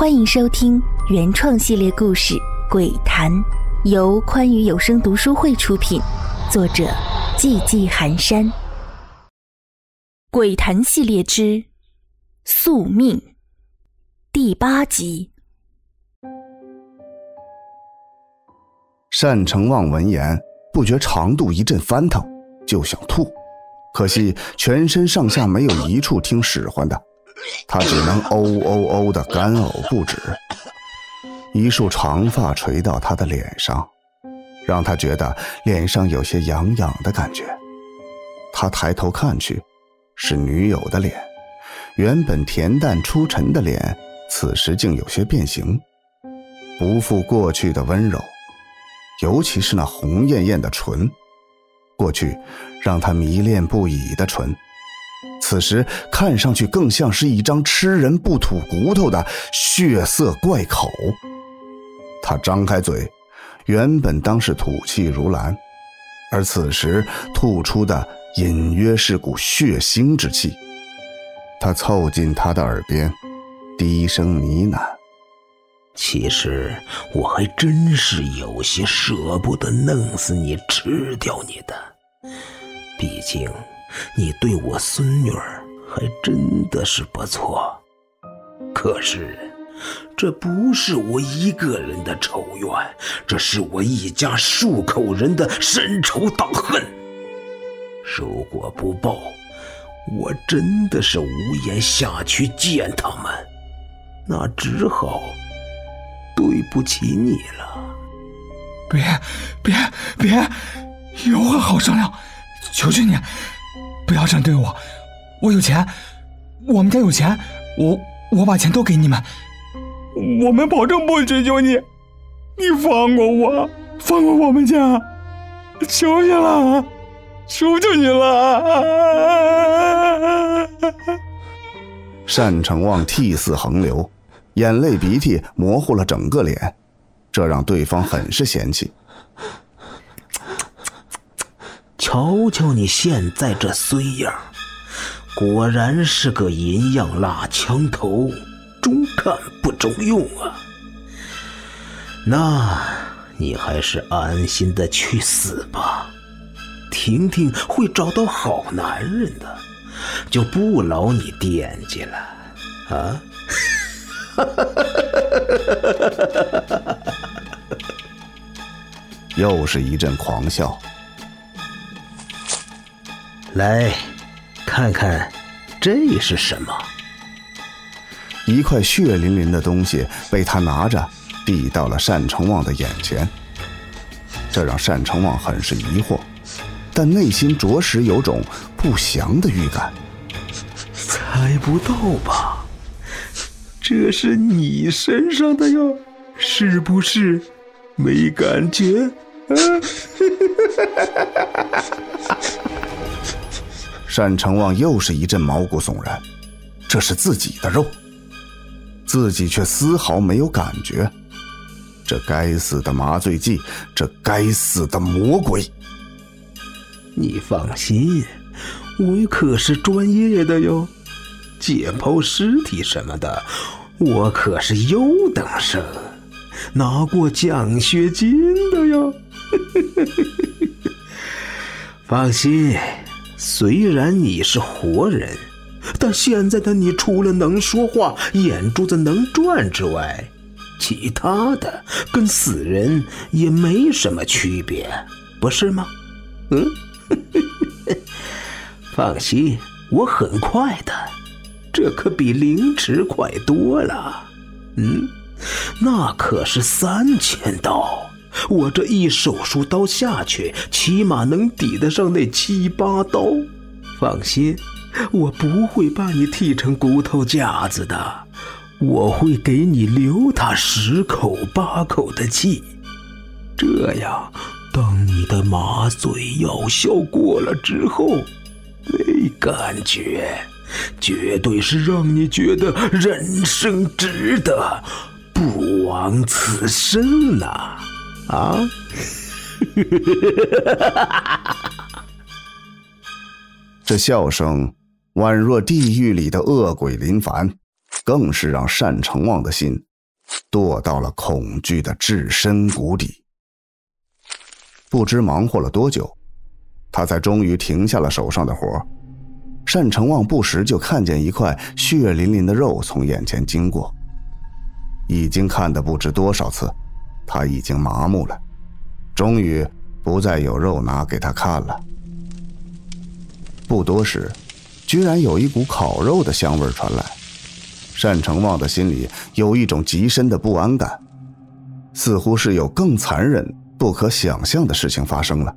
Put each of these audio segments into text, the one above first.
欢迎收听原创系列故事《鬼谈》，由宽裕有声读书会出品，作者寂寂寒山。《鬼谈》系列之《宿命》第八集。单成旺闻言，不觉肠肚一阵翻腾，就想吐，可惜全身上下没有一处听使唤的。他只能哦哦哦的干呕不止，一束长发垂到他的脸上，让他觉得脸上有些痒痒的感觉。他抬头看去，是女友的脸，原本恬淡出尘的脸，此时竟有些变形，不复过去的温柔，尤其是那红艳艳的唇，过去让他迷恋不已的唇。此时看上去更像是一张吃人不吐骨头的血色怪口。他张开嘴，原本当是吐气如兰，而此时吐出的隐约是股血腥之气。他凑近他的耳边，低声呢喃：“其实我还真是有些舍不得弄死你，吃掉你的，毕竟……”你对我孙女儿还真的是不错，可是这不是我一个人的仇怨，这是我一家数口人的深仇大恨。如果不报，我真的是无颜下去见他们，那只好对不起你了。别，别，别，有话好商量，求求你。不要这样对我，我有钱，我们家有钱，我我把钱都给你们，我们保证不追究你，你放过我，放过我们家，求你了，求求你了！单成旺涕泗横流，眼泪鼻涕模糊了整个脸，这让对方很是嫌弃。瞧瞧你现在这衰样，果然是个银样蜡枪头，中看不中用啊！那你还是安心的去死吧，婷婷会找到好男人的，就不劳你惦记了啊！又是一阵狂笑。来，看看，这是什么？一块血淋淋的东西被他拿着递到了单成旺的眼前，这让单成旺很是疑惑，但内心着实有种不祥的预感。猜不到吧？这是你身上的哟，是不是？没感觉？啊！单成旺又是一阵毛骨悚然，这是自己的肉，自己却丝毫没有感觉。这该死的麻醉剂，这该死的魔鬼！你放心，我可是专业的哟，解剖尸体什么的，我可是优等生，拿过奖学金的哟。放心。虽然你是活人，但现在的你除了能说话、眼珠子能转之外，其他的跟死人也没什么区别，不是吗？嗯，放心，我很快的，这可比凌迟快多了。嗯，那可是三千刀。我这一手术刀下去，起码能抵得上那七八刀。放心，我不会把你剃成骨头架子的，我会给你留他十口八口的气。这样，当你的麻醉药效过了之后，那感觉，绝对是让你觉得人生值得，不枉此生呐！啊 这笑声宛若地狱里的恶鬼林凡，更是让单成旺的心堕到了恐惧的至深谷底。不知忙活了多久，他才终于停下了手上的活单成旺不时就看见一块血淋淋的肉从眼前经过，已经看得不知多少次，他已经麻木了，终于不再有肉拿给他看了。不多时，居然有一股烤肉的香味传来，单成旺的心里有一种极深的不安感，似乎是有更残忍、不可想象的事情发生了。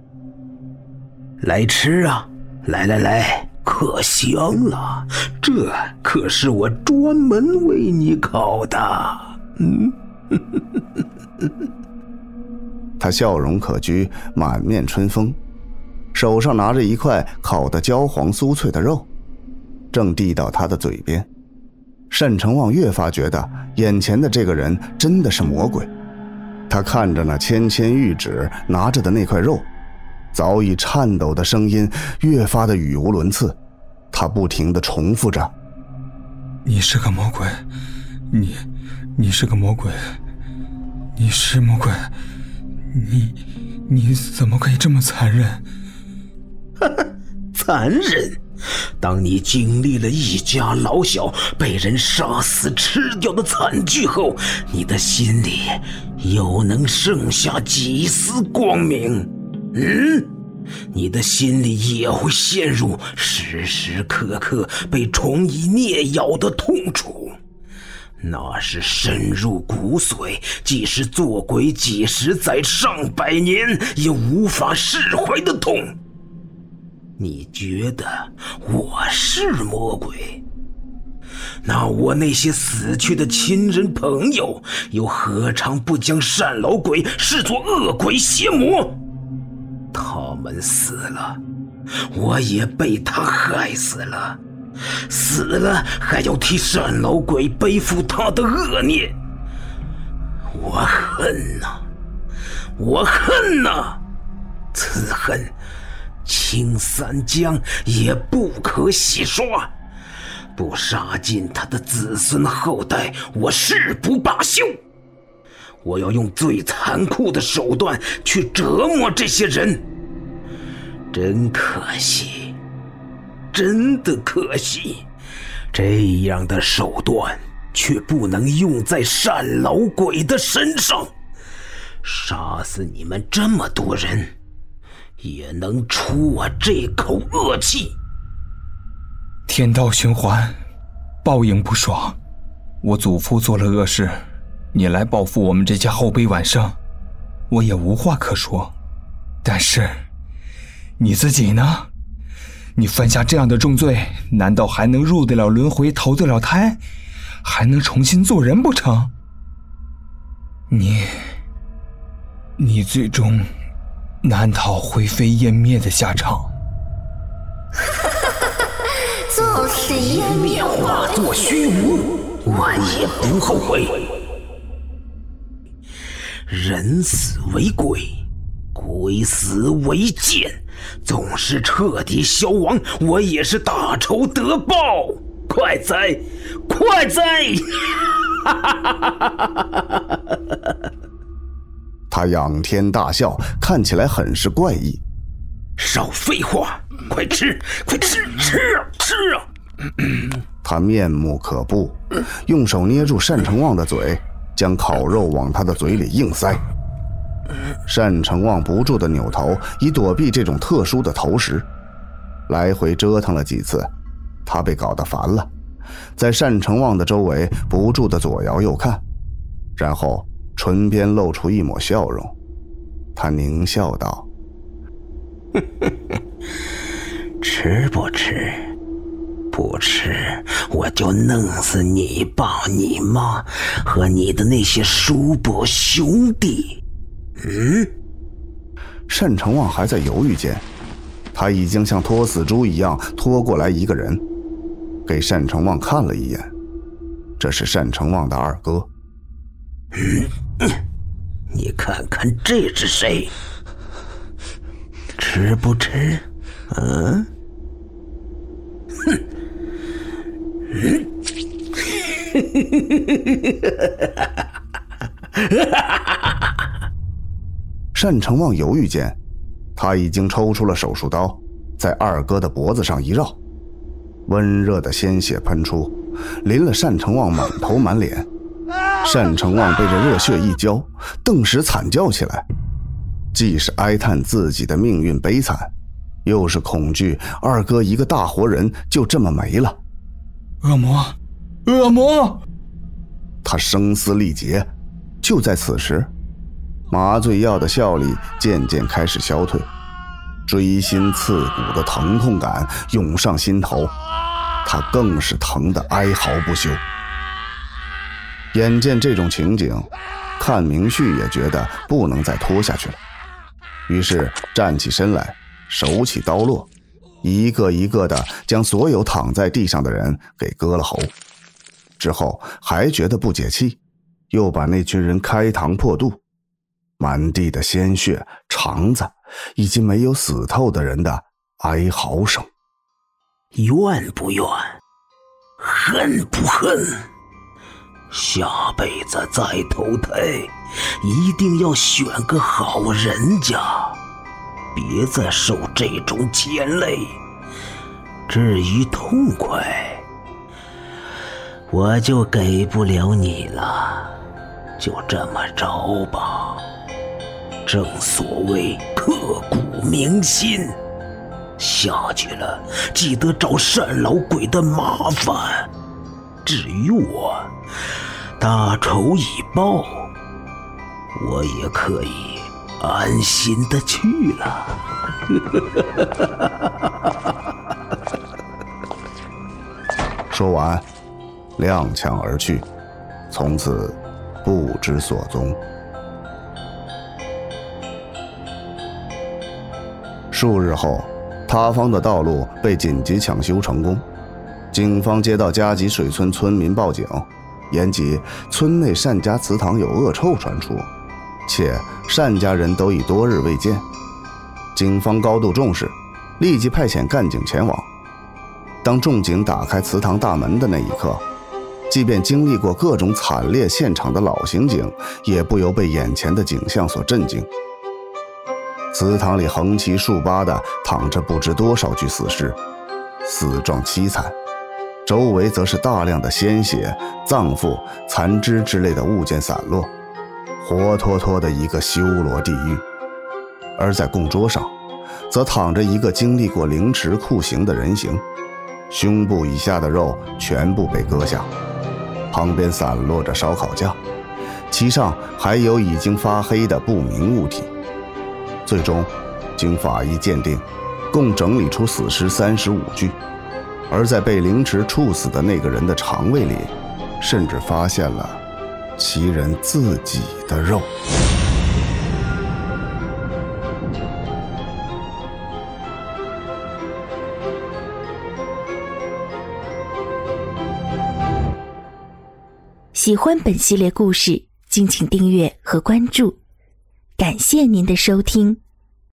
来吃啊！来来来！可香了，这可是我专门为你烤的。嗯，他笑容可掬，满面春风，手上拿着一块烤得焦黄酥脆的肉，正递到他的嘴边。单成旺越发觉得眼前的这个人真的是魔鬼。他看着那纤纤玉指拿着的那块肉。早已颤抖的声音越发的语无伦次，他不停的重复着：“你是个魔鬼，你，你是个魔鬼，你是魔鬼，你，你怎么可以这么残忍？”哈哈，残忍！当你经历了一家老小被人杀死吃掉的惨剧后，你的心里又能剩下几丝光明？嗯，你的心里也会陷入时时刻刻被虫蚁啮咬的痛楚，那是深入骨髓，即使做鬼几十载、上百年也无法释怀的痛。你觉得我是魔鬼？那我那些死去的亲人朋友，又何尝不将善老鬼视作恶鬼邪魔？他们死了，我也被他害死了，死了还要替单老鬼背负他的恶孽。我恨呐，我恨呐，此恨青三江也不可洗刷。不杀尽他的子孙后代，我誓不罢休。我要用最残酷的手段去折磨这些人。真可惜，真的可惜，这样的手段却不能用在单老鬼的身上。杀死你们这么多人，也能出我这口恶气。天道循环，报应不爽。我祖父做了恶事。你来报复我们这家后辈晚生，我也无话可说。但是，你自己呢？你犯下这样的重罪，难道还能入得了轮回，投得了胎，还能重新做人不成？你，你最终难逃灰飞烟灭的下场。哈哈哈哈哈！就是烟灭化作虚无，我也不后悔。人死为鬼，鬼死为剑，纵是彻底消亡，我也是大仇得报。快哉，快哉！他仰天大笑，看起来很是怪异。少废话，快吃，快吃，吃啊，吃啊！他面目可怖，用手捏住单成旺的嘴。将烤肉往他的嘴里硬塞，单成旺不住的扭头以躲避这种特殊的投食，来回折腾了几次，他被搞得烦了，在单成旺的周围不住的左摇右看，然后唇边露出一抹笑容，他狞笑道：“ 吃不吃？”不吃，我就弄死你爸、你妈和你的那些叔伯兄弟。嗯，单成旺还在犹豫间，他已经像拖死猪一样拖过来一个人，给单成旺看了一眼。这是单成旺的二哥。嗯，你看看这是谁？吃不吃？嗯？哼！单成旺犹豫间，他已经抽出了手术刀，在二哥的脖子上一绕，温热的鲜血喷出，淋了单成旺满头满脸。单成旺被这热血一浇，顿时惨叫起来，既是哀叹自己的命运悲惨，又是恐惧二哥一个大活人就这么没了。恶魔，恶魔！他声嘶力竭。就在此时。麻醉药的效力渐渐开始消退，锥心刺骨的疼痛感涌上心头，他更是疼得哀嚎不休。眼见这种情景，看明旭也觉得不能再拖下去了，于是站起身来，手起刀落，一个一个的将所有躺在地上的人给割了喉。之后还觉得不解气，又把那群人开膛破肚。满地的鲜血、肠子，以及没有死透的人的哀嚎声。怨不怨？恨不恨？下辈子再投胎，一定要选个好人家，别再受这种牵累。至于痛快，我就给不了你了。就这么着吧。正所谓刻骨铭心，下去了记得找单老鬼的麻烦。至于我，大仇已报，我也可以安心的去了。说完，踉跄而去，从此不知所踪。数日后，塌方的道路被紧急抢修成功。警方接到加急水村村民报警，言及村内单家祠堂有恶臭传出，且单家人都已多日未见。警方高度重视，立即派遣干警前往。当众警打开祠堂大门的那一刻，即便经历过各种惨烈现场的老刑警，也不由被眼前的景象所震惊。祠堂里横七竖八的躺着不知多少具死尸，死状凄惨，周围则是大量的鲜血、脏腑、残肢之类的物件散落，活脱脱的一个修罗地狱。而在供桌上，则躺着一个经历过凌迟酷刑的人形，胸部以下的肉全部被割下，旁边散落着烧烤架，其上还有已经发黑的不明物体。最终，经法医鉴定，共整理出死尸三十五具，而在被凌迟处死的那个人的肠胃里，甚至发现了其人自己的肉。喜欢本系列故事，敬请订阅和关注。感谢您的收听。